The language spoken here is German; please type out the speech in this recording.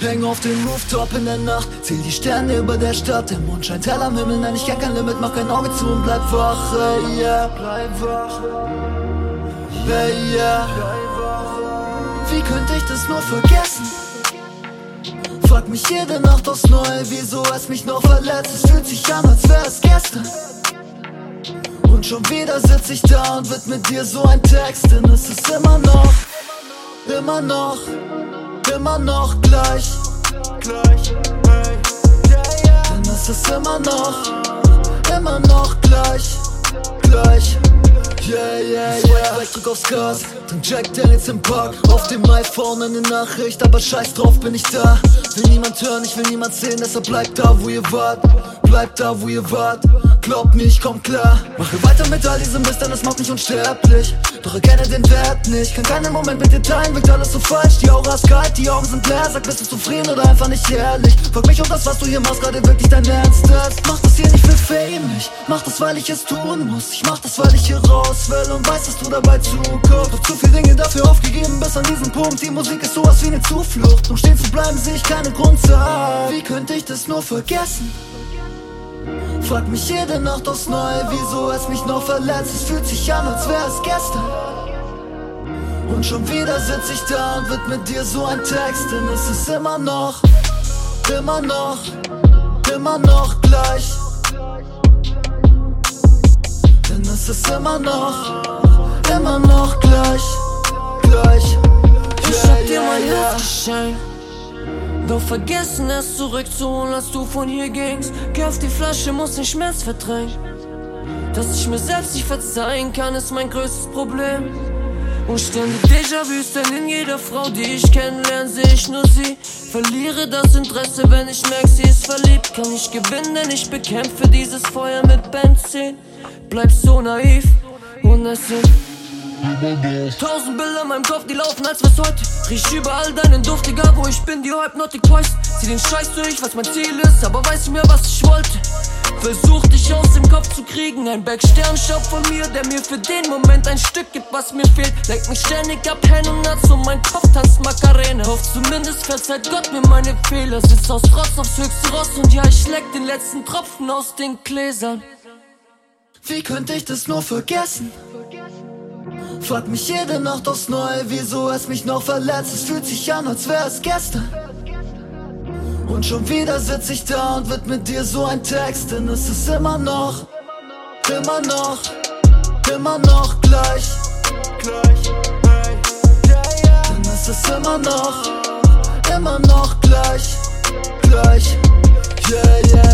Häng auf dem Rooftop in der Nacht, zähl die Sterne über der Stadt. Der Mond scheint hell am Himmel, nein, ich kenn kein Limit, mach kein Auge zu und bleib wach, ey, yeah. Bleib wach, ey, yeah. Wie könnte ich das nur vergessen? Frag mich jede Nacht aufs Neue, wieso es mich noch verletzt. Es fühlt sich an, als wäre es gestern. Und schon wieder sitz ich da und widme dir so ein Text, denn es ist immer noch, immer noch, immer noch gleich. Gleich, hey, yeah, yeah. Denn es ist immer noch, immer noch gleich, gleich. Yeah, yeah, yeah. Ich drück aufs Gas, dann Jack Daniels im Park. Auf dem iPhone eine Nachricht, aber scheiß drauf, bin ich da. Will niemand hören, ich will niemand sehen, deshalb bleibt da, wo ihr wart. Bleibt da, wo ihr wart. Glaubt mir, ich komm klar. Mache weiter mit all diesem Mist, denn es macht mich unsterblich. Doch erkenne den Wert nicht. Kann keinen Moment mit dir teilen, wirkt alles so falsch. Die Aura ist kalt, die Augen sind leer. Sag, bist du zufrieden oder einfach nicht ehrlich? Frag mich, ob das, was du hier machst, gerade wirklich dein Ernst ist. Mach das hier nicht für Fame, ich mach das, weil ich es tun muss. Ich mach das, weil ich hier raus will und weiß, dass du dabei zuguckst. Hab zu viele Dinge dafür aufgegeben bis an diesen Punkt. Die Musik ist sowas wie eine Zuflucht. Um stehen zu bleiben, sehe ich keine Grundzahl. Wie könnte ich das nur vergessen? Frag mich jede Nacht aufs Neue, wieso es mich noch verletzt. Es fühlt sich an, als wäre es gestern. Und schon wieder sitz ich da und widme dir so ein Text, denn es ist immer noch, immer noch, immer noch gleich. Denn es ist immer noch, immer noch gleich, gleich. Ich hab dir mein Herz geschenkt. Doch vergessen es zurückzuholen, als du von hier gingst. Geh auf die Flasche, muss den Schmerz verdrängen. Dass ich mir selbst nicht verzeihen kann, ist mein größtes Problem. Und ständig Déjà-vus, denn in jeder Frau, die ich kennenlerne, sehe ich nur sie. Verliere das Interesse, wenn ich merke, sie ist verliebt. Kann ich gewinnen, denn ich bekämpfe dieses Feuer mit Benzin. Bleib so naiv und es sind Tausend Bilder in meinem Kopf, die laufen als was heute. Riech überall deinen Duft, egal wo ich bin, die Hypnotic Poist. Zieh den Scheiß durch, was mein Ziel ist, aber weiß ich mehr, was ich wollte. Versuch dich aus dem Kopf zu kriegen, ein Berg Sternstaub von mir, der mir für den Moment ein Stück gibt, was mir fehlt. Lenkt mich ständig ab, und Nuts und mein Kopf tanzt Macarena. Hoff zumindest verzeiht Gott mir meine Fehler. Sitz aus Trotz aufs höchste Ross und ja, ich leck den letzten Tropfen aus den Gläsern. Wie könnte ich das nur vergessen? Frag mich jede Nacht aufs Neue, wieso es mich noch verletzt. Es fühlt sich an, als wäre es gestern. Und schon wieder sitz ich da und wird mit dir so ein Text, denn es ist immer noch, immer noch, immer noch gleich. Denn es ist immer noch, immer noch gleich, gleich, yeah, yeah.